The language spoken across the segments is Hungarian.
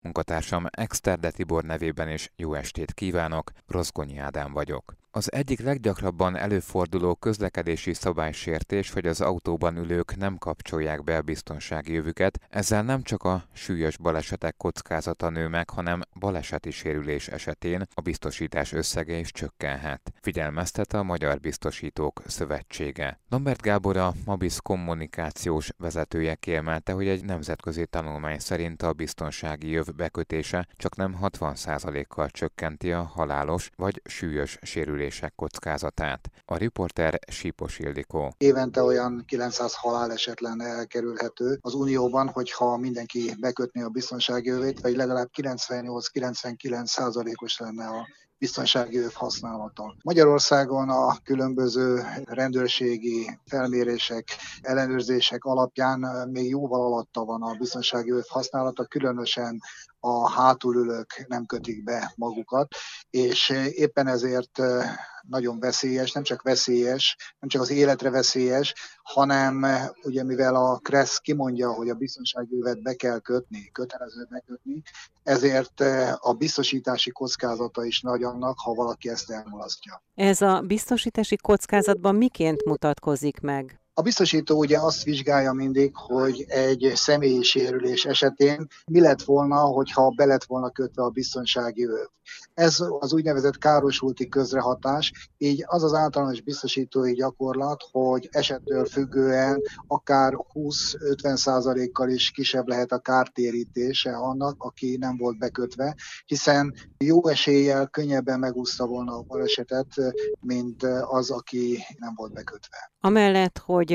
Munkatársam Exterde Tibor nevében is jó estét kívánok, Rozgonyi Ádám vagyok. Az egyik leggyakrabban előforduló közlekedési szabálysértés, hogy az autóban ülők nem kapcsolják be a biztonsági jövüket, ezzel nem csak a súlyos balesetek kockázata nő meg, hanem baleseti sérülés esetén a biztosítás összege is csökkenhet. Figyelmeztet a Magyar Biztosítók Szövetsége. Lambert Gábor a Mabis kommunikációs vezetője kiemelte, hogy egy nemzetközi tanulmány szerint a biztonsági jöv bekötése csak nem 60%-kal csökkenti a halálos vagy súlyos sérülés sérülések kockázatát. A riporter Sípos Ildikó. Évente olyan 900 haláleset lenne elkerülhető az Unióban, hogyha mindenki bekötné a biztonsági övét, vagy legalább 98-99 százalékos lenne a biztonsági öv használata. Magyarországon a különböző rendőrségi felmérések, ellenőrzések alapján még jóval alatta van a biztonsági öv használata, különösen a hátulülők nem kötik be magukat, és éppen ezért nagyon veszélyes, nem csak veszélyes, nem csak az életre veszélyes, hanem ugye mivel a KRESZ kimondja, hogy a biztonsági övet be kell kötni, kötelező bekötni, ezért a biztosítási kockázata is nagy annak, ha valaki ezt elmulasztja. Ez a biztosítási kockázatban miként mutatkozik meg? A biztosító ugye azt vizsgálja mindig, hogy egy személyi sérülés esetén mi lett volna, hogyha be lett volna kötve a biztonsági öv. Ez az úgynevezett károsulti közrehatás, így az az általános biztosítói gyakorlat, hogy esettől függően akár 20-50 százalékkal is kisebb lehet a kártérítése annak, aki nem volt bekötve, hiszen jó eséllyel könnyebben megúszta volna a balesetet, mint az, aki nem volt bekötve. Amellett, hogy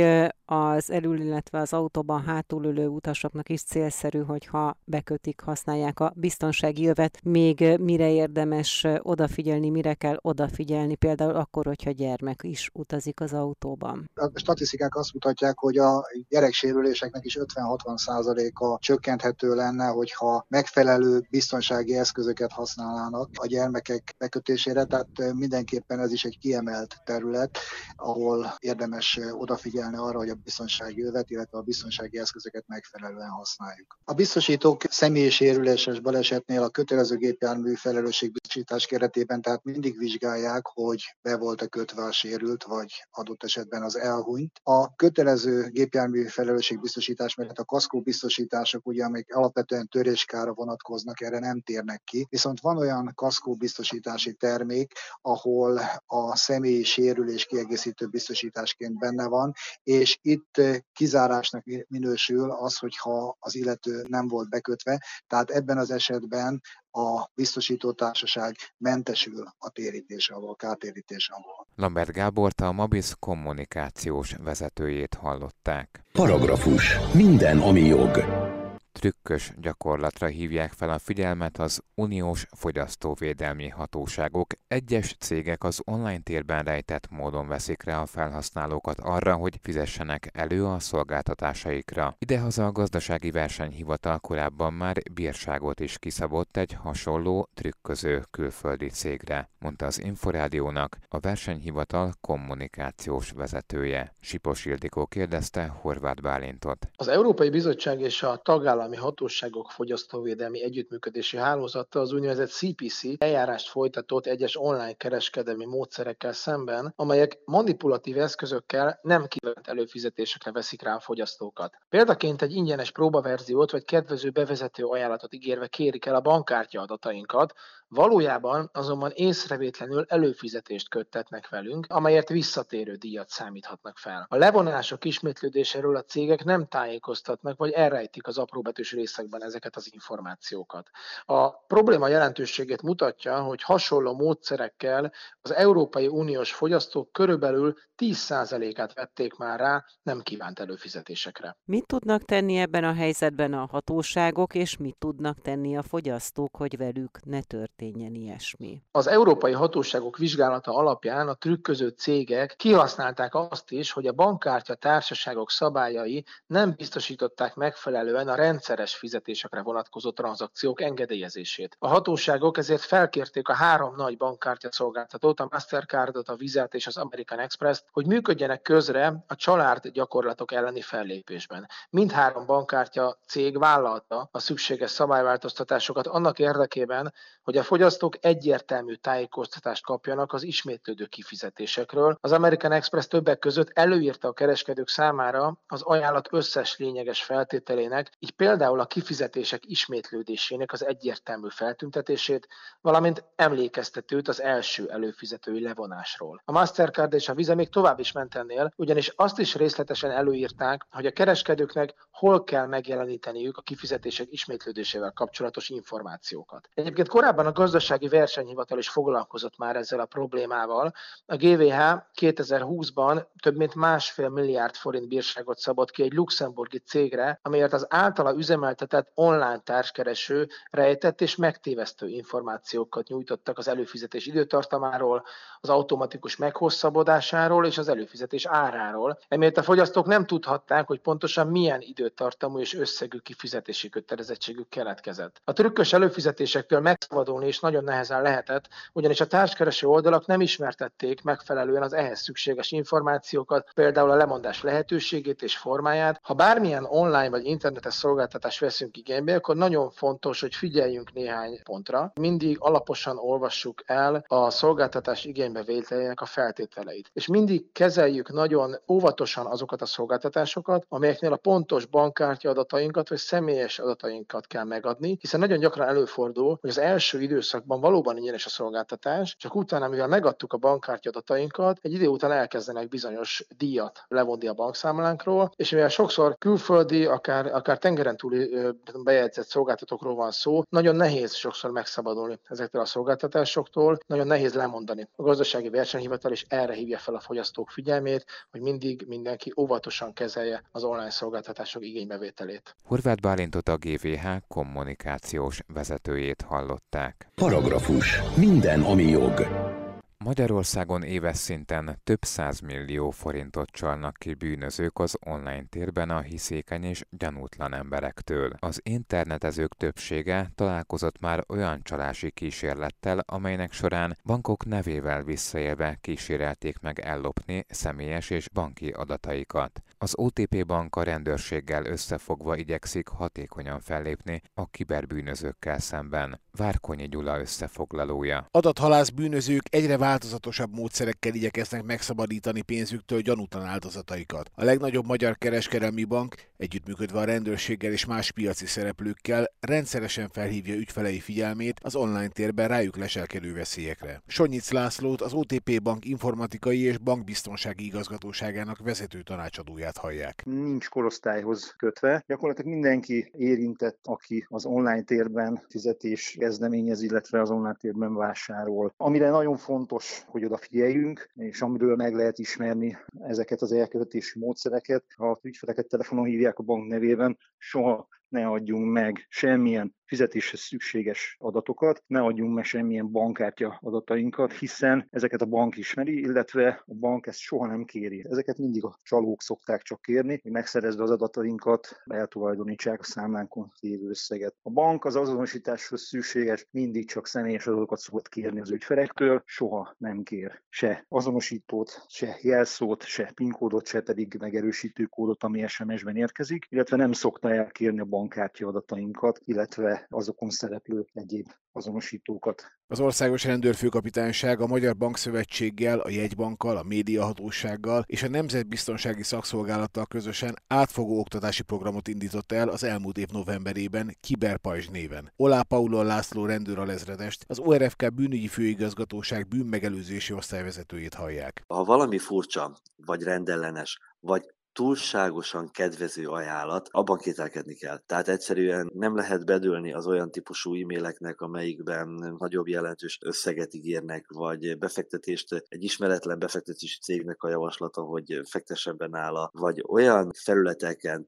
az elül, illetve az autóban hátul ülő utasoknak is célszerű, hogyha bekötik, használják a biztonsági jövet, még mire érdemes odafigyelni, mire kell odafigyelni, például akkor, hogyha gyermek is utazik az autóban. A statisztikák azt mutatják, hogy a gyereksérüléseknek is 50-60 százaléka csökkenthető lenne, hogyha megfelelő biztonsági eszközöket használnának a gyermekek bekötésére, tehát mindenképpen ez is egy kiemelt terület, ahol érdemes odafigyelni arra, hogy a biztonsági övet, illetve a biztonsági eszközöket megfelelően használjuk. A biztosítók személyi sérüléses balesetnél a kötelező gépjármű felelősségbiztosítás keretében tehát mindig vizsgálják, hogy be volt-e kötve a sérült, vagy adott esetben az elhunyt. A kötelező gépjármű felelősségbiztosítás mellett a kaszkó biztosítások, ugye, amik alapvetően töréskára vonatkoznak, erre nem térnek ki. Viszont van olyan kaszkó biztosítási termék, ahol a személyi sérülés kiegészítő biztosításként benne van, és itt kizárásnak minősül az, hogyha az illető nem volt bekötve, tehát ebben az esetben a biztosítótársaság mentesül a térítés alól, a kártérítés alól. Lambert Gábort a Mabis kommunikációs vezetőjét hallották. Paragrafus. Minden, ami jog trükkös gyakorlatra hívják fel a figyelmet az uniós fogyasztóvédelmi hatóságok. Egyes cégek az online térben rejtett módon veszik rá a felhasználókat arra, hogy fizessenek elő a szolgáltatásaikra. Idehaza a gazdasági versenyhivatal korábban már bírságot is kiszabott egy hasonló trükköző külföldi cégre, mondta az Inforádiónak a versenyhivatal kommunikációs vezetője. Sipos Ildikó kérdezte Horváth Bálintot. Az Európai Bizottság és a tagállami tagállami hatóságok fogyasztóvédelmi együttműködési hálózata az úgynevezett CPC eljárást folytatott egyes online kereskedelmi módszerekkel szemben, amelyek manipulatív eszközökkel nem kívánt előfizetésekre veszik rá a fogyasztókat. Példaként egy ingyenes próbaverziót vagy kedvező bevezető ajánlatot ígérve kérik el a bankkártya adatainkat, Valójában azonban észrevétlenül előfizetést köttetnek velünk, amelyet visszatérő díjat számíthatnak fel. A levonások ismétlődéséről a cégek nem tájékoztatnak, vagy elrejtik az apróbetűs részekben ezeket az információkat. A probléma jelentőségét mutatja, hogy hasonló módszerekkel az Európai Uniós fogyasztók körülbelül 10%-át vették már rá nem kívánt előfizetésekre. Mit tudnak tenni ebben a helyzetben a hatóságok, és mit tudnak tenni a fogyasztók, hogy velük ne történjen? Történjen ilyesmi. Az európai hatóságok vizsgálata alapján a trükköző cégek kihasználták azt is, hogy a bankkártya társaságok szabályai nem biztosították megfelelően a rendszeres fizetésekre vonatkozó tranzakciók engedélyezését. A hatóságok ezért felkérték a három nagy bankkártya szolgáltatót, a Mastercardot, a Vizet és az American Express-t, hogy működjenek közre a család gyakorlatok elleni fellépésben. Mindhárom bankkártya cég vállalta a szükséges szabályváltoztatásokat annak érdekében, hogy a fogyasztók egyértelmű tájékoztatást kapjanak az ismétlődő kifizetésekről. Az American Express többek között előírta a kereskedők számára az ajánlat összes lényeges feltételének, így például a kifizetések ismétlődésének az egyértelmű feltüntetését, valamint emlékeztetőt az első előfizetői levonásról. A Mastercard és a Visa még tovább is ment ennél, ugyanis azt is részletesen előírták, hogy a kereskedőknek hol kell megjeleníteniük a kifizetések ismétlődésével kapcsolatos információkat. Egyébként korábban a gazdasági versenyhivatal is foglalkozott már ezzel a problémával. A GVH 2020-ban több mint másfél milliárd forint bírságot szabott ki egy luxemburgi cégre, amiért az általa üzemeltetett online társkereső rejtett és megtévesztő információkat nyújtottak az előfizetés időtartamáról, az automatikus meghosszabbodásáról és az előfizetés áráról. Emiatt a fogyasztók nem tudhatták, hogy pontosan milyen időtartamú és összegű kifizetési kötelezettségük keletkezett. A trükkös előfizetésektől megszabadulni is nagyon nehezen lehetett, ugyanis a társkereső oldalak nem ismertették megfelelően az ehhez szükséges információkat, például a lemondás lehetőségét és formáját. Ha bármilyen online vagy internetes szolgáltatást veszünk igénybe, akkor nagyon fontos, hogy figyeljünk néhány pontra. Mindig alaposan olvassuk el a szolgáltatás igénybevételének a feltételeit. És mindig kezeljük nagyon óvatosan azokat a szolgáltatásokat, amelyeknél a pontos bankkártya adatainkat vagy személyes adatainkat kell megadni, hiszen nagyon gyakran előfordul, hogy az első időszakban valóban ingyenes a szolgáltatás, csak utána, mivel megadtuk a bankkártya adatainkat, egy idő után elkezdenek bizonyos díjat levonni a bankszámlánkról, és mivel sokszor külföldi, akár, akár tengeren túli bejegyzett szolgáltatókról van szó, nagyon nehéz sokszor megszabadulni ezektől a szolgáltatásoktól, nagyon nehéz lemondani. A gazdasági versenyhivatal is erre hívja fel a fogyasztók figyelmét, hogy mindig mindenki óvatosan kezelje az online szolgáltatások igénybevételét. Horváth Bálintot a GVH kommunikációs vezetőjét hallották. Paragrafus. Minden, ami jog. Magyarországon éves szinten több millió forintot csalnak ki bűnözők az online térben a hiszékeny és gyanútlan emberektől. Az internetezők többsége találkozott már olyan csalási kísérlettel, amelynek során bankok nevével visszaélve kísérelték meg ellopni személyes és banki adataikat. Az OTP bank a rendőrséggel összefogva igyekszik hatékonyan fellépni a kiberbűnözőkkel szemben. Várkonyi Gyula összefoglalója. Adathalász bűnözők egyre változatosabb módszerekkel igyekeznek megszabadítani pénzüktől gyanútlan áldozataikat. A legnagyobb magyar kereskedelmi bank, együttműködve a rendőrséggel és más piaci szereplőkkel, rendszeresen felhívja ügyfelei figyelmét az online térben rájuk leselkedő veszélyekre. Sonyic Lászlót az OTP Bank informatikai és bankbiztonsági igazgatóságának vezető tanácsadóját hallják. Nincs korosztályhoz kötve. Gyakorlatilag mindenki érintett, aki az online térben fizetés kezdeményez, illetve az online térben vásárol. Amire nagyon fontos hogy odafigyeljünk, és amiről meg lehet ismerni ezeket az elkövetési módszereket. Ha a ügyfeleket telefonon hívják a bank nevében, soha ne adjunk meg semmilyen fizetéshez szükséges adatokat, ne adjunk meg semmilyen bankkártya adatainkat, hiszen ezeket a bank ismeri, illetve a bank ezt soha nem kéri. Ezeket mindig a csalók szokták csak kérni, hogy megszerezve az adatainkat, eltulajdonítsák a számlánkon lévő összeget. A bank az azonosításhoz szükséges mindig csak személyes adatokat szokott kérni az ügyfelektől, soha nem kér se azonosítót, se jelszót, se PIN kódot, se pedig megerősítő kódot, ami SMS-ben érkezik, illetve nem szokta elkérni a bankkártya adatainkat, illetve azokon szereplő egyéb azonosítókat. Az Országos Rendőrfőkapitányság a Magyar Bankszövetséggel, a Jegybankkal, a Médiahatósággal és a Nemzetbiztonsági Szakszolgálattal közösen átfogó oktatási programot indított el az elmúlt év novemberében Kiberpajzs néven. Olá Paulo László rendőralezredest, az ORFK bűnügyi főigazgatóság bűnmegelőzési osztályvezetőjét hallják. Ha valami furcsa, vagy rendellenes, vagy túlságosan kedvező ajánlat, abban kételkedni kell. Tehát egyszerűen nem lehet bedőlni az olyan típusú e-maileknek, amelyikben nagyobb jelentős összeget ígérnek, vagy befektetést egy ismeretlen befektetési cégnek a javaslata, hogy fektessen be vagy olyan felületeket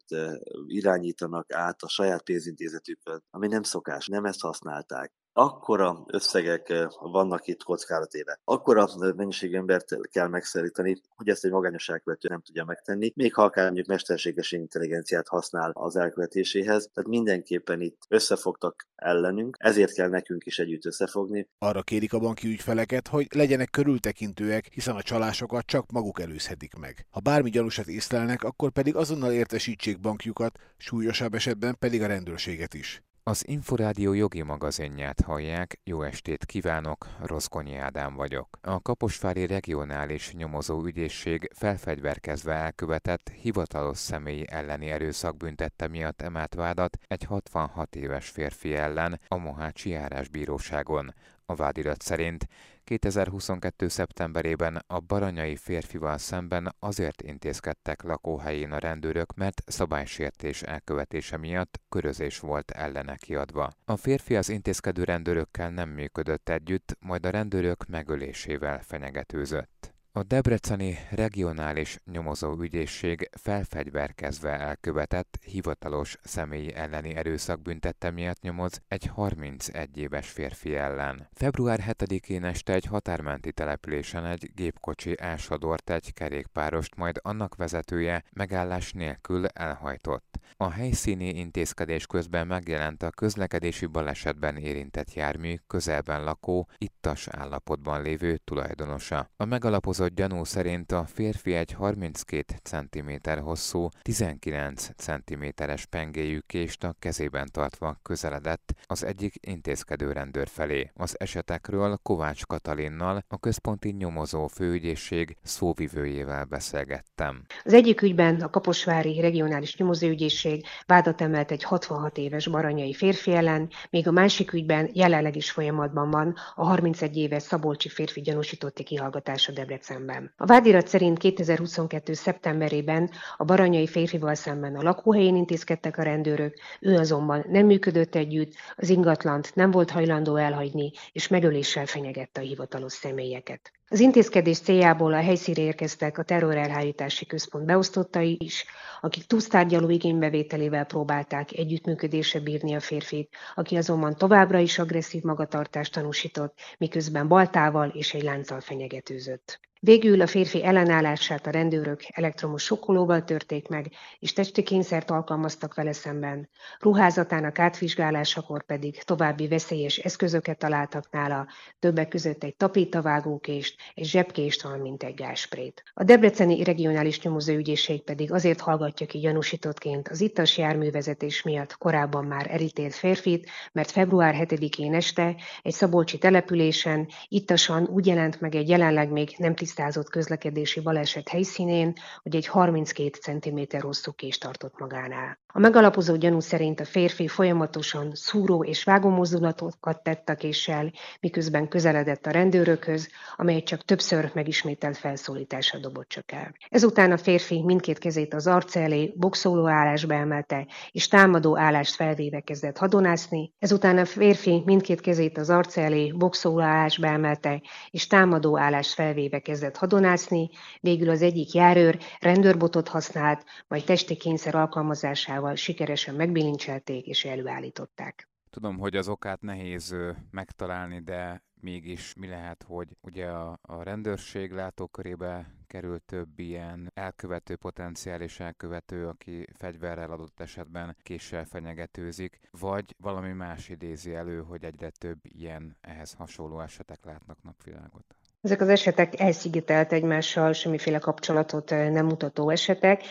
irányítanak át a saját pénzintézetükön, ami nem szokás, nem ezt használták akkora összegek vannak itt kockázatéve. Akkora mennyiségű embert kell megszeríteni, hogy ezt egy magányos elkövető nem tudja megtenni, még ha akár mondjuk mesterséges intelligenciát használ az elkövetéséhez. Tehát mindenképpen itt összefogtak ellenünk, ezért kell nekünk is együtt összefogni. Arra kérik a banki ügyfeleket, hogy legyenek körültekintőek, hiszen a csalásokat csak maguk előzhetik meg. Ha bármi gyanúsat észlelnek, akkor pedig azonnal értesítsék bankjukat, súlyosabb esetben pedig a rendőrséget is. Az Inforádió jogi magazinját hallják, jó estét kívánok, Roszkonyi Ádám vagyok. A Kaposvári Regionális Nyomozó Ügyészség felfegyverkezve elkövetett hivatalos személy elleni erőszak büntette miatt emelt vádat egy 66 éves férfi ellen a Mohácsi járásbíróságon. A vádirat szerint 2022. szeptemberében a baranyai férfival szemben azért intézkedtek lakóhelyén a rendőrök, mert szabálysértés elkövetése miatt körözés volt ellene kiadva. A férfi az intézkedő rendőrökkel nem működött együtt, majd a rendőrök megölésével fenyegetőzött. A Debreceni Regionális Nyomozó Ügyészség felfegyverkezve elkövetett hivatalos személy elleni erőszakbüntette miatt nyomoz egy 31 éves férfi ellen. Február 7-én este egy határmenti településen egy gépkocsi elsodort egy kerékpárost, majd annak vezetője megállás nélkül elhajtott. A helyszíni intézkedés közben megjelent a közlekedési balesetben érintett jármű közelben lakó, ittas állapotban lévő tulajdonosa. A megalapozott Elhangzott gyanú szerint a férfi egy 32 cm hosszú, 19 cm-es pengéjű kést a kezében tartva közeledett az egyik intézkedő rendőr felé. Az esetekről Kovács Katalinnal, a központi nyomozó főügyészség szóvivőjével beszélgettem. Az egyik ügyben a Kaposvári Regionális Nyomozóügyészség vádat emelt egy 66 éves baranyai férfi ellen, még a másik ügyben jelenleg is folyamatban van a 31 éves Szabolcsi férfi gyanúsítotti kihallgatása Debrecen szemben. A vádirat szerint 2022. szeptemberében a baranyai férfival szemben a lakóhelyén intézkedtek a rendőrök, ő azonban nem működött együtt, az ingatlant nem volt hajlandó elhagyni, és megöléssel fenyegette a hivatalos személyeket. Az intézkedés céljából a helyszínre érkeztek a terrorelhárítási központ beosztottai is, akik túlsztárgyaló igénybevételével próbálták együttműködésre bírni a férfit, aki azonban továbbra is agresszív magatartást tanúsított, miközben baltával és egy lánccal fenyegetőzött. Végül a férfi ellenállását a rendőrök elektromos sokkolóval törték meg, és testi kényszert alkalmaztak vele szemben. Ruházatának átvizsgálásakor pedig további veszélyes eszközöket találtak nála, többek között egy tapétavágókést, egy zsebkést, valamint egy gásprét. A Debreceni Regionális Nyomozóügyészség pedig azért hallgatja ki gyanúsítottként az ittas járművezetés miatt korábban már elítélt férfit, mert február 7-én este egy szabolcsi településen ittasan úgy jelent meg egy jelenleg még nem tisztázott közlekedési baleset helyszínén, hogy egy 32 cm hosszú kést tartott magánál. A megalapozó gyanú szerint a férfi folyamatosan szúró és vágó mozdulatokat tett a késsel, miközben közeledett a rendőrökhöz, amely csak többször megismételt felszólításra dobott csak el. Ezután a férfi mindkét kezét az arc elé boxoló állásba emelte, és támadó állást felvéve kezdett hadonászni. Ezután a férfi mindkét kezét az arc elé boxoló állásba emelte, és támadó állást felvéve kezdett hadonászni, végül az egyik járőr rendőrbotot használt, majd testi kényszer alkalmazásával sikeresen megbilincselték és előállították. Tudom, hogy az okát nehéz megtalálni, de mégis mi lehet, hogy ugye a, a rendőrség látókörébe kerül több ilyen elkövető, potenciális elkövető, aki fegyverrel adott esetben késsel fenyegetőzik, vagy valami más idézi elő, hogy egyre több ilyen ehhez hasonló esetek látnak napvilágot. Ezek az esetek elszigetelt egymással, semmiféle kapcsolatot nem mutató esetek.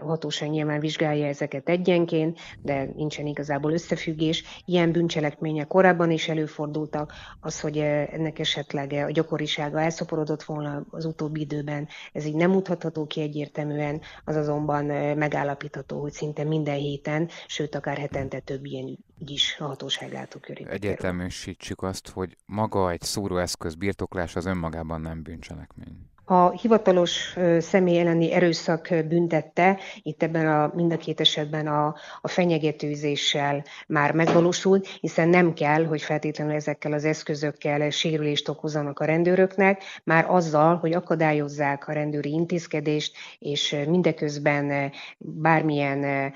A hatóság nyilván vizsgálja ezeket egyenként, de nincsen igazából összefüggés. Ilyen bűncselekmények korábban is előfordultak. Az, hogy ennek esetleg a gyakorisága elszoporodott volna az utóbbi időben, ez így nem mutatható ki egyértelműen, az azonban megállapítható, hogy szinte minden héten, sőt akár hetente több ilyen ügy is a hatóság látókörében. Egyértelműsítsük azt, hogy maga egy szóróeszköz birtoklás az ön önmagában nem bűncselekmény. A hivatalos személy elleni erőszak büntette, itt ebben a, mind a két esetben a, a fenyegetőzéssel már megvalósult, hiszen nem kell, hogy feltétlenül ezekkel az eszközökkel sérülést okozzanak a rendőröknek, már azzal, hogy akadályozzák a rendőri intézkedést, és mindeközben bármilyen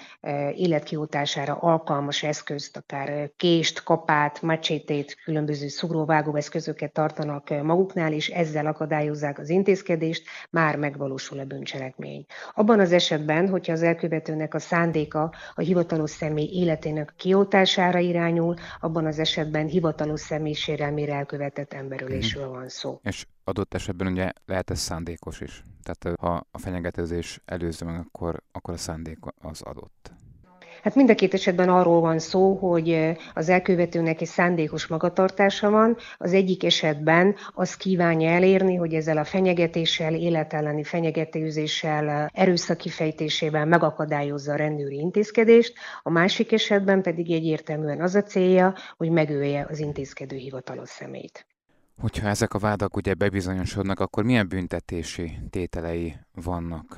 életkiótására alkalmas eszközt, akár kést, kapát, macsétét, különböző szugróvágó eszközöket tartanak maguknál, és ezzel akadályozzák az intézkedést, intézkedést, már megvalósul a bűncselekmény. Abban az esetben, hogyha az elkövetőnek a szándéka a hivatalos személy életének kioltására irányul, abban az esetben hivatalos személy sérelmére elkövetett emberölésről van szó. És adott esetben ugye lehet ez szándékos is. Tehát ha a fenyegetőzés előző meg, akkor, akkor a szándék az adott. Hát mind a két esetben arról van szó, hogy az elkövetőnek egy szándékos magatartása van, az egyik esetben az kívánja elérni, hogy ezzel a fenyegetéssel, életelleni fenyegetőzéssel, erőszak kifejtésével megakadályozza a rendőri intézkedést, a másik esetben pedig egyértelműen az a célja, hogy megölje az intézkedő hivatalos szemét. Hogyha ezek a vádak ugye bebizonyosodnak, akkor milyen büntetési tételei vannak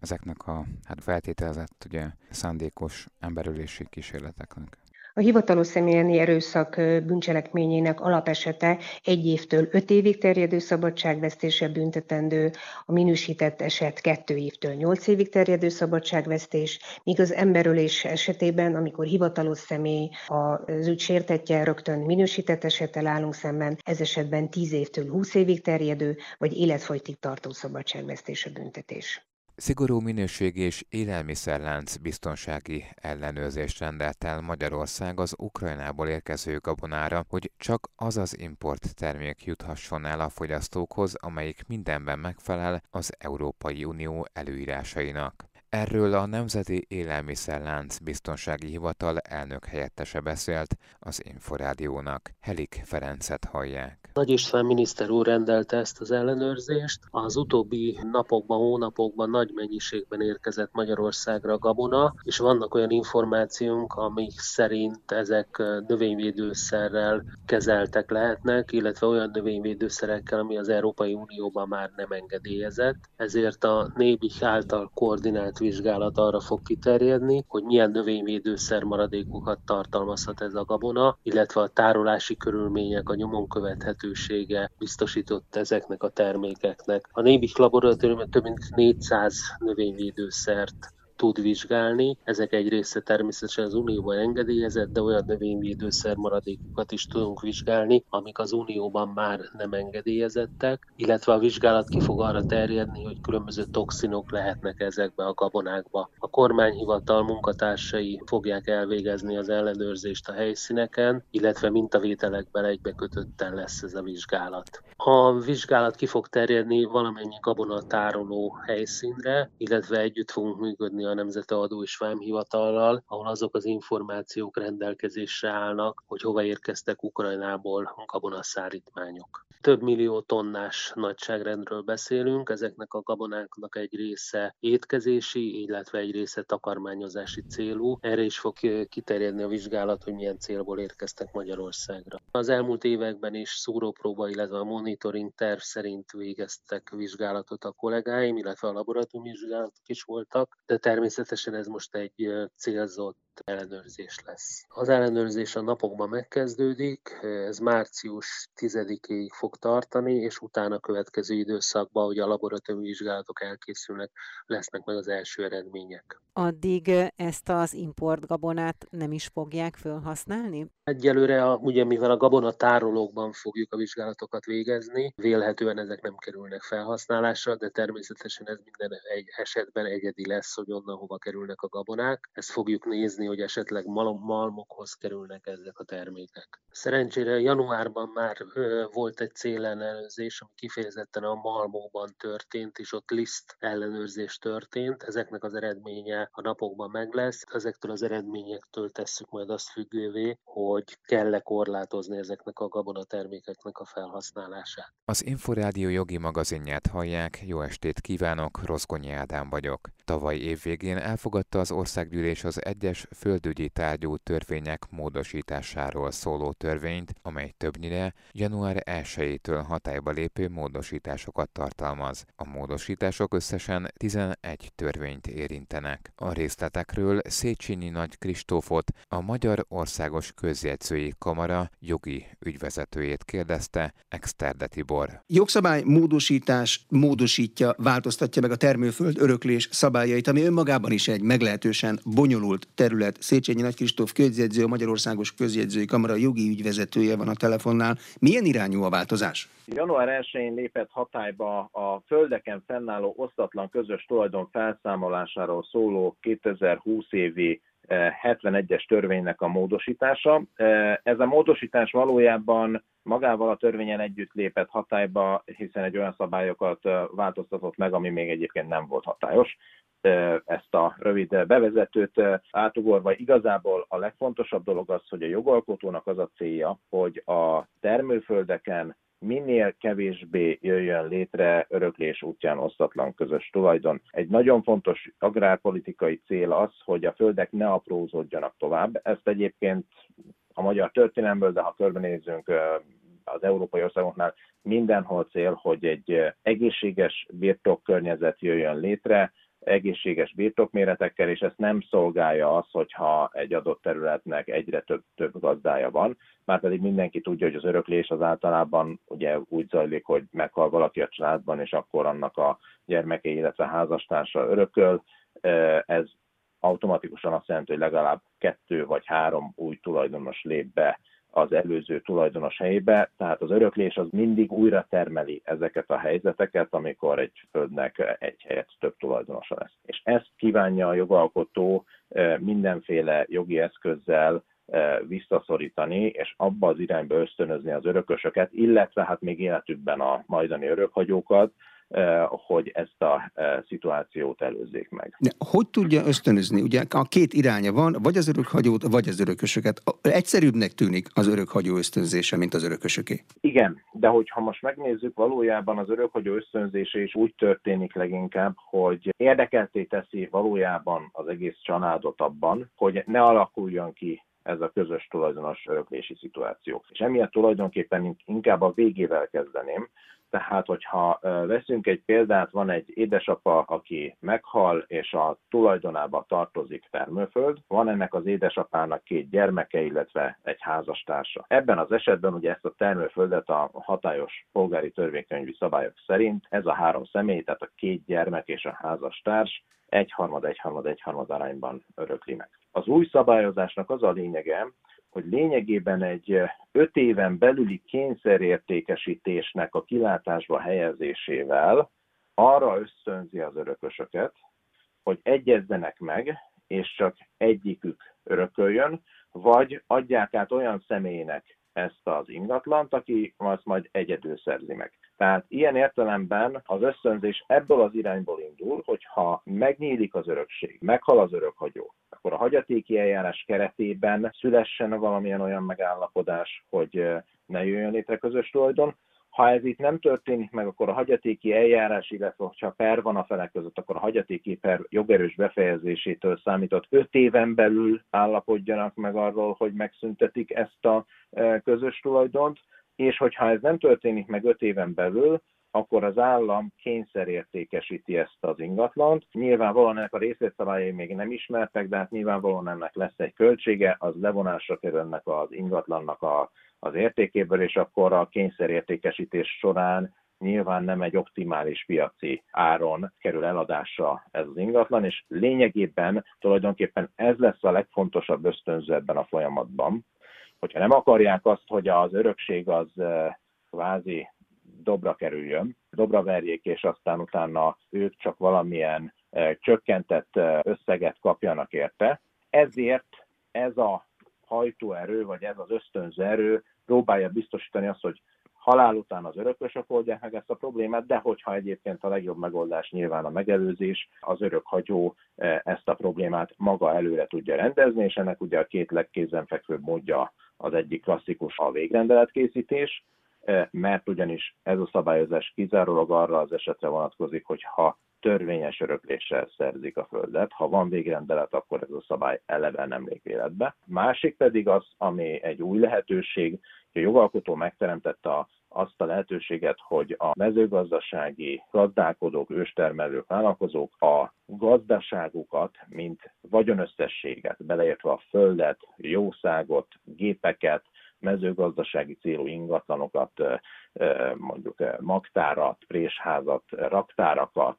ezeknek a hát feltételezett ugye, szándékos emberölési kísérleteknek? A hivatalos személyi erőszak bűncselekményének alapesete egy évtől öt évig terjedő szabadságvesztése büntetendő, a minősített eset kettő évtől nyolc évig terjedő szabadságvesztés, míg az emberölés esetében, amikor hivatalos személy az ügy sértetje, rögtön minősített esettel állunk szemben, ez esetben tíz évtől húsz évig terjedő, vagy életfolytig tartó szabadságvesztés a büntetés. Szigorú minőség és élelmiszerlánc biztonsági ellenőrzést rendelt el Magyarország az Ukrajnából érkező gabonára, hogy csak az az import termék juthasson el a fogyasztókhoz, amelyik mindenben megfelel az Európai Unió előírásainak. Erről a Nemzeti Élelmiszerlánc Biztonsági Hivatal elnök helyettese beszélt az Inforádiónak. Helik Ferencet hallják. Nagy István miniszter úr rendelte ezt az ellenőrzést. Az utóbbi napokban, hónapokban nagy mennyiségben érkezett Magyarországra gabona, és vannak olyan információnk, amik szerint ezek növényvédőszerrel kezeltek lehetnek, illetve olyan növényvédőszerekkel, ami az Európai Unióban már nem engedélyezett. Ezért a NÉBI által koordinált vizsgálat arra fog kiterjedni, hogy milyen növényvédőszer maradékokat tartalmazhat ez a gabona, illetve a tárolási körülmények, a nyomon követhető lehetősége biztosított ezeknek a termékeknek. A Nébik laboratórium több mint 400 növényvédőszert tud vizsgálni. Ezek egy része természetesen az Unióban engedélyezett, de olyan növényvédőszer maradékokat is tudunk vizsgálni, amik az Unióban már nem engedélyezettek, illetve a vizsgálat ki fog arra terjedni, hogy különböző toxinok lehetnek ezekbe a gabonákba. A kormányhivatal munkatársai fogják elvégezni az ellenőrzést a helyszíneken, illetve mintavételekben egybekötötten lesz ez a vizsgálat. A vizsgálat ki fog terjedni valamennyi gabonatároló helyszínre, illetve együtt fogunk működni a Nemzeti Adó és Vámhivatallal, ahol azok az információk rendelkezésre állnak, hogy hova érkeztek Ukrajnából a gabonaszállítmányok. Több millió tonnás nagyságrendről beszélünk, ezeknek a gabonáknak egy része étkezési, illetve egy része takarmányozási célú. Erre is fog kiterjedni a vizsgálat, hogy milyen célból érkeztek Magyarországra. Az elmúlt években is szúrópróba, illetve a monitoring terv szerint végeztek vizsgálatot a kollégáim, illetve a laboratóriumi vizsgálatok is voltak, de természetesen ez most egy célzott ellenőrzés lesz. Az ellenőrzés a napokban megkezdődik, ez március 10-ig fog tartani, és utána a következő időszakban, hogy a laboratóriumi vizsgálatok elkészülnek, lesznek meg az első eredmények. Addig ezt az import gabonát nem is fogják felhasználni? Egyelőre, a, ugye mivel a gabona tárolókban fogjuk a vizsgálatokat végezni, vélhetően ezek nem kerülnek felhasználásra, de természetesen ez minden egy esetben egyedi lesz, hogy onnan hova kerülnek a gabonák. Ezt fogjuk nézni, hogy esetleg malmokhoz kerülnek ezek a termékek. Szerencsére januárban már ö, volt egy célellenőrzés, ami kifejezetten a malmokban történt, és ott liszt ellenőrzés történt. Ezeknek az eredménye a napokban meg lesz. Ezektől az eredményektől tesszük majd azt függővé, hogy kell-e korlátozni ezeknek a gabonatermékeknek a felhasználását. Az Inforádió jogi magazinját hallják, jó estét kívánok, Rozgonyi Ádám vagyok. Tavaly év végén elfogadta az országgyűlés az egyes földügyi tárgyú törvények módosításáról szóló törvényt, amely többnyire január 1 1-től hatályba lépő módosításokat tartalmaz. A módosítások összesen 11 törvényt érintenek. A részletekről Széchenyi Nagy Kristófot, a Magyar Országos Közjegyzői Kamara jogi ügyvezetőjét kérdezte Exterde Tibor. Jogszabály módosítás módosítja, változtatja meg a termőföld öröklés szabályait, ami önmagában is egy meglehetősen bonyolult terület. Széchenyi Nagy Kristóf közjegyző, a Magyarországos Közjegyzői Kamara jogi ügyvezetője van a telefonnál. Milyen irányú a változás? Január 1-én lépett hatályba a földeken fennálló osztatlan közös tulajdon felszámolásáról szóló 2020 évi 71-es eh, törvénynek a módosítása. Eh, ez a módosítás valójában magával a törvényen együtt lépett hatályba, hiszen egy olyan szabályokat eh, változtatott meg, ami még egyébként nem volt hatályos. Ezt a rövid bevezetőt átugorva igazából a legfontosabb dolog az, hogy a jogalkotónak az a célja, hogy a termőföldeken minél kevésbé jöjjön létre öröklés útján osztatlan közös tulajdon. Egy nagyon fontos agrárpolitikai cél az, hogy a földek ne aprózódjanak tovább. Ezt egyébként a magyar történelmből, de ha körbenézzünk az európai országoknál mindenhol cél, hogy egy egészséges birtokkörnyezet jöjjön létre, egészséges birtokméretekkel, és ezt nem szolgálja az, hogyha egy adott területnek egyre több, több gazdája van, már pedig mindenki tudja, hogy az öröklés az általában ugye úgy zajlik, hogy meghal valaki a családban, és akkor annak a gyermeke, illetve házastársa örököl. Ez automatikusan azt jelenti, hogy legalább kettő vagy három új tulajdonos lép be az előző tulajdonos helyébe, tehát az öröklés az mindig újra termeli ezeket a helyzeteket, amikor egy földnek egy helyet több tulajdonosa lesz. És ezt kívánja a jogalkotó mindenféle jogi eszközzel visszaszorítani, és abba az irányba ösztönözni az örökösöket, illetve hát még életükben a majdani örökhagyókat, hogy ezt a szituációt előzzék meg. De hogy tudja ösztönözni? Ugye a két iránya van, vagy az örökhagyót, vagy az örökösöket. Egyszerűbbnek tűnik az örökhagyó ösztönzése, mint az örökösöké. Igen, de hogyha most megnézzük, valójában az örökhagyó ösztönzése is úgy történik leginkább, hogy érdekelté teszi valójában az egész családot abban, hogy ne alakuljon ki ez a közös tulajdonos öröklési szituáció. És emiatt tulajdonképpen inkább a végével kezdeném, tehát, hogyha veszünk egy példát, van egy édesapa, aki meghal, és a tulajdonába tartozik termőföld, van ennek az édesapának két gyermeke, illetve egy házastársa. Ebben az esetben ugye ezt a termőföldet a hatályos polgári törvénykönyvi szabályok szerint ez a három személy, tehát a két gyermek és a házastárs egyharmad, egyharmad, egyharmad arányban örökli meg. Az új szabályozásnak az a lényege, hogy lényegében egy öt éven belüli kényszerértékesítésnek a kilátásba helyezésével arra ösztönzi az örökösöket, hogy egyezzenek meg, és csak egyikük örököljön, vagy adják át olyan személynek ezt az ingatlant, aki azt majd egyedül szerzi meg. Tehát ilyen értelemben az ösztönzés ebből az irányból indul, hogyha megnyílik az örökség, meghal az örökhagyó, akkor a hagyatéki eljárás keretében szülessen valamilyen olyan megállapodás, hogy ne jöjjön létre közös tulajdon, ha ez itt nem történik meg, akkor a hagyatéki eljárás, illetve ha per van a felek között, akkor a hagyatéki per jogerős befejezésétől számított öt éven belül állapodjanak meg arról, hogy megszüntetik ezt a közös tulajdont, és hogyha ez nem történik meg öt éven belül, akkor az állam kényszerértékesíti ezt az ingatlant. Nyilvánvalóan ennek a részletszabályai még nem ismertek, de hát nyilvánvalóan ennek lesz egy költsége, az levonásra kerül ennek az ingatlannak a, az értékéből, és akkor a kényszerértékesítés során nyilván nem egy optimális piaci áron kerül eladásra ez az ingatlan, és lényegében tulajdonképpen ez lesz a legfontosabb ösztönző ebben a folyamatban, hogyha nem akarják azt, hogy az örökség az eh, kvázi dobra kerüljön, dobra verjék, és aztán utána ők csak valamilyen eh, csökkentett eh, összeget kapjanak érte. Ezért ez a hajtóerő, vagy ez az ösztönző erő próbálja biztosítani azt, hogy halál után az örökösök oldják meg ezt a problémát, de hogyha egyébként a legjobb megoldás nyilván a megelőzés, az örökhagyó ezt a problémát maga előre tudja rendezni, és ennek ugye a két legkézenfekvőbb módja az egyik klasszikus a végrendeletkkészítés, mert ugyanis ez a szabályozás kizárólag arra az esetre vonatkozik, hogy ha törvényes örökléssel szerzik a földet. Ha van végrendelet, akkor ez a szabály eleve nem lép életbe. Másik pedig az, ami egy új lehetőség, hogy a jogalkotó megteremtette a azt a lehetőséget, hogy a mezőgazdasági gazdálkodók, őstermelők, vállalkozók a gazdaságukat, mint vagyonösszességet, beleértve a földet, jószágot, gépeket, mezőgazdasági célú ingatlanokat, mondjuk magtárat, présházat, raktárakat,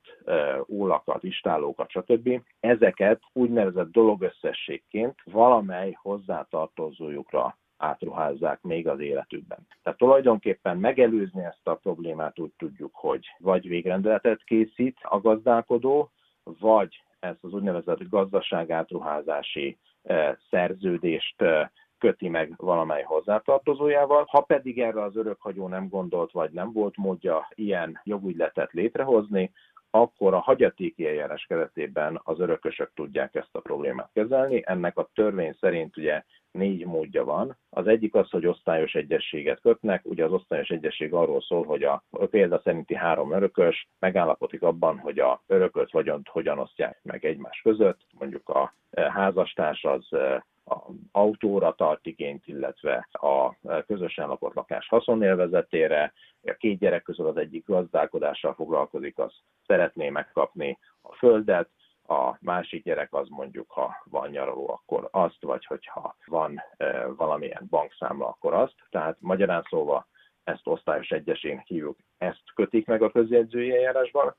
ólakat, istálókat, stb. Ezeket úgynevezett dologösszességként valamely hozzátartozójukra átruházzák még az életükben. Tehát tulajdonképpen megelőzni ezt a problémát úgy tudjuk, hogy vagy végrendeletet készít a gazdálkodó, vagy ezt az úgynevezett gazdaságátruházási szerződést köti meg valamely hozzátartozójával. Ha pedig erre az örökhagyó nem gondolt, vagy nem volt módja ilyen jogügyletet létrehozni, akkor a hagyatéki eljárás keretében az örökösök tudják ezt a problémát kezelni. Ennek a törvény szerint ugye négy módja van. Az egyik az, hogy osztályos egyességet kötnek. Ugye az osztályos egyesség arról szól, hogy a példa szerinti három örökös megállapodik abban, hogy a örökölt vagyont hogyan osztják meg egymás között. Mondjuk a házastárs az autóra tart igényt, illetve a közösen lakott lakás haszonélvezetére. A két gyerek közül az egyik gazdálkodással foglalkozik, az szeretné megkapni a földet, a másik gyerek az mondjuk, ha van nyaraló, akkor azt, vagy hogyha van e, valamilyen bankszámla, akkor azt. Tehát magyarán szóval ezt osztályos egyesén hívjuk, ezt kötik meg a közjegyzői eljárásban.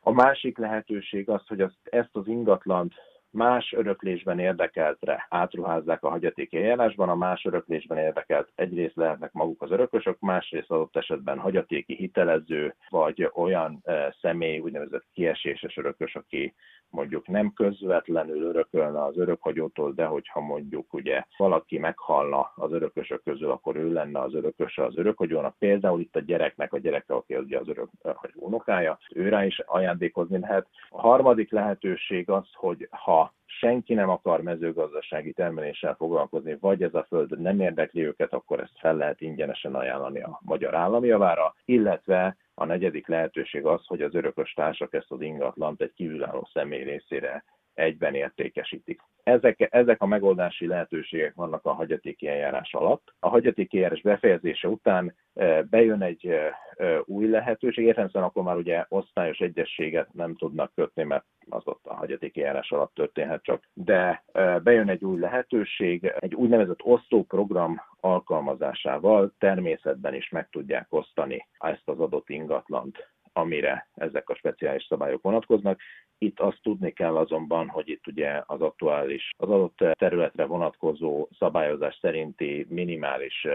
A másik lehetőség az, hogy azt, ezt az ingatlant más öröklésben érdekeltre átruházzák a hagyatéki eljárásban, a más öröklésben érdekelt egyrészt lehetnek maguk az örökösök, másrészt adott esetben hagyatéki hitelező, vagy olyan e, személy, úgynevezett kieséses örökös, aki mondjuk nem közvetlenül örökölne az örökhagyótól, de hogyha mondjuk ugye valaki meghalna az örökösök közül, akkor ő lenne az örököse az örökhagyónak. Például itt a gyereknek, a gyereke, aki ugye az örökhagyó unokája, őrá is ajándékozni lehet. A harmadik lehetőség az, hogy ha senki nem akar mezőgazdasági termeléssel foglalkozni, vagy ez a föld nem érdekli őket, akkor ezt fel lehet ingyenesen ajánlani a magyar állami javára, illetve a negyedik lehetőség az, hogy az örökös társak ezt az ingatlant egy kívülálló személy részére egyben értékesítik. Ezek, ezek a megoldási lehetőségek vannak a hagyatéki eljárás alatt. A hagyatéki eljárás befejezése után e, bejön egy e, e, új lehetőség, értelemszerűen akkor már ugye osztályos egyességet nem tudnak kötni, mert az ott a hagyatéki eljárás alatt történhet csak, de bejön egy új lehetőség, egy úgynevezett osztóprogram alkalmazásával természetben is meg tudják osztani ezt az adott ingatlant amire ezek a speciális szabályok vonatkoznak. Itt azt tudni kell azonban, hogy itt ugye az aktuális, az adott területre vonatkozó szabályozás szerinti minimális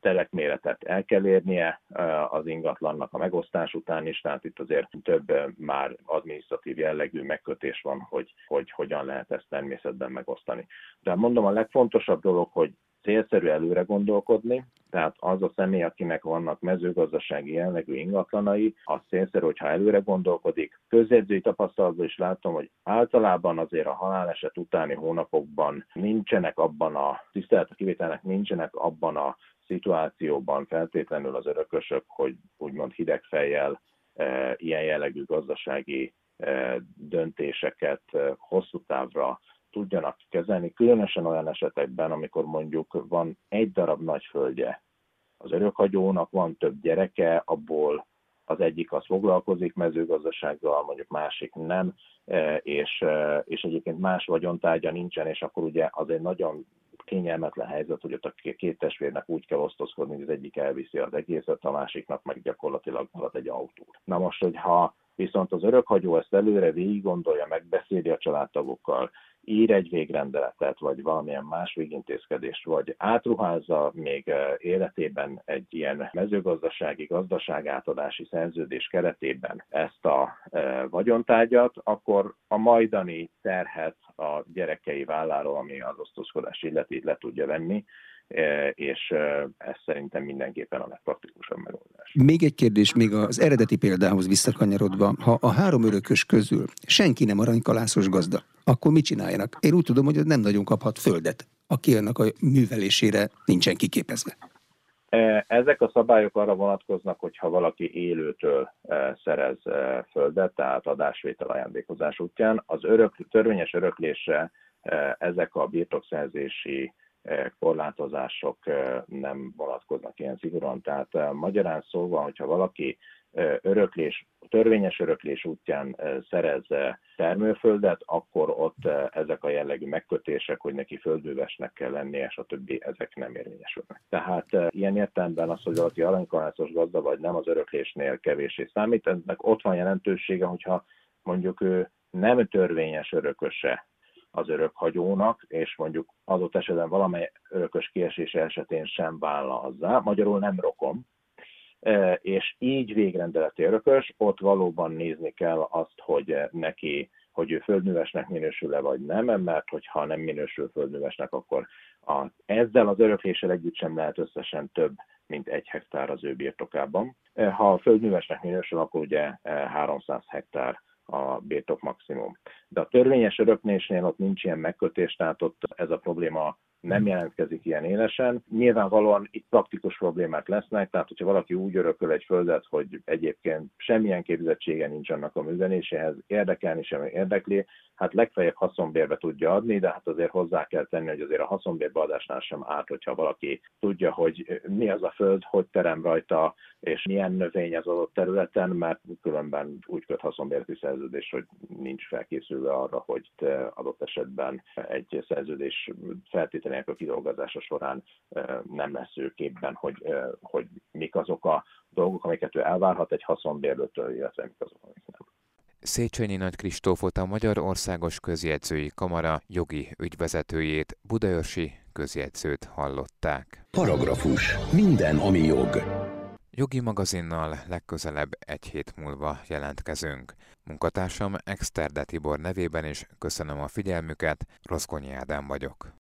telekméretet el kell érnie az ingatlannak a megosztás után is, tehát itt azért több már adminisztratív jellegű megkötés van, hogy, hogy hogyan lehet ezt természetben megosztani. De mondom, a legfontosabb dolog, hogy célszerű előre gondolkodni, tehát az a személy, akinek vannak mezőgazdasági jellegű ingatlanai, az célszerű, hogyha előre gondolkodik. Közjegyzői tapasztalatból is látom, hogy általában azért a haláleset utáni hónapokban nincsenek abban a, tisztelet a kivételnek nincsenek abban a szituációban feltétlenül az örökösök, hogy úgymond hideg fejjel e, ilyen jellegű gazdasági e, döntéseket e, hosszú távra tudjanak kezelni, különösen olyan esetekben, amikor mondjuk van egy darab nagy földje, az örökhagyónak van több gyereke, abból az egyik az foglalkozik mezőgazdasággal, mondjuk másik nem, e, és, e, és egyébként más vagyontárgya nincsen, és akkor ugye az egy nagyon kényelmetlen helyzet, hogy ott a két testvérnek úgy kell osztozkodni, hogy az egyik elviszi az egészet, a másiknak meg gyakorlatilag marad egy autó. Na most, hogyha viszont az örökhagyó ezt előre végig gondolja, megbeszéli a családtagokkal, ír egy végrendeletet, vagy valamilyen más végintézkedést, vagy átruházza még életében egy ilyen mezőgazdasági gazdaságátadási szerződés keretében ezt a vagyontárgyat, akkor a majdani terhet a gyerekei válláról, ami az osztozkodás illeti, le tudja venni, és e, ez szerintem mindenképpen a legpraktikusabb megoldás. Még egy kérdés, még az eredeti példához visszakanyarodva, ha a három örökös közül senki nem aranykalászos gazda, akkor mit csináljanak? Én úgy tudom, hogy nem nagyon kaphat földet, aki annak a művelésére nincsen kiképezve. E, ezek a szabályok arra vonatkoznak, hogyha valaki élőtől e, szerez e, földet, tehát adásvétel ajándékozás útján. Az örök, törvényes öröklésre ezek a birtokszerzési korlátozások nem vonatkoznak ilyen szigorúan. Tehát magyarán szóval, hogyha valaki öröklés, törvényes öröklés útján szerez termőföldet, akkor ott ezek a jellegű megkötések, hogy neki földművesnek kell lennie, és a többi, ezek nem érvényesülnek. Tehát ilyen értelemben az, hogy valaki aranykalászos gazda vagy nem, az öröklésnél kevésé számít. Ennek ott van jelentősége, hogyha mondjuk ő nem törvényes örököse az örökhagyónak, és mondjuk adott esetben valamely örökös kiesése esetén sem hozzá, magyarul nem rokom, e, és így végrendeleti örökös, ott valóban nézni kell azt, hogy neki, hogy ő földművesnek minősül-e vagy nem, mert hogyha nem minősül földművesnek, akkor a, ezzel az örökléssel együtt sem lehet összesen több, mint egy hektár az ő birtokában. E, ha a földművesnek minősül, akkor ugye 300 e, hektár a birtok maximum. De a törvényes öröknésnél ott nincs ilyen megkötés, tehát ott ez a probléma nem jelentkezik ilyen élesen. Nyilvánvalóan itt praktikus problémák lesznek, tehát hogyha valaki úgy örököl egy földet, hogy egyébként semmilyen képzettsége nincs annak a műveléséhez, érdekelni sem érdekli, hát legfeljebb haszonbérbe tudja adni, de hát azért hozzá kell tenni, hogy azért a haszonbérbe adásnál sem árt, hogyha valaki tudja, hogy mi az a föld, hogy terem rajta, és milyen növény az adott területen, mert különben úgy köt haszonbérti szerződés, hogy nincs felkészülve arra, hogy adott esetben egy szerződés feltételének a kidolgozása során nem lesz ő képben, hogy, hogy mik azok a dolgok, amiket ő elvárhat egy haszonbérlőtől, illetve mik azok, amik nem. Széchenyi Nagy Kristófot a Magyar Országos Közjegyzői Kamara jogi ügyvezetőjét, Budaörsi közjegyzőt hallották. Paragrafus. Minden, ami jog. Jogi magazinnal legközelebb egy hét múlva jelentkezünk. Munkatársam Exterde Tibor nevében is köszönöm a figyelmüket, Roszkonyi Ádám vagyok.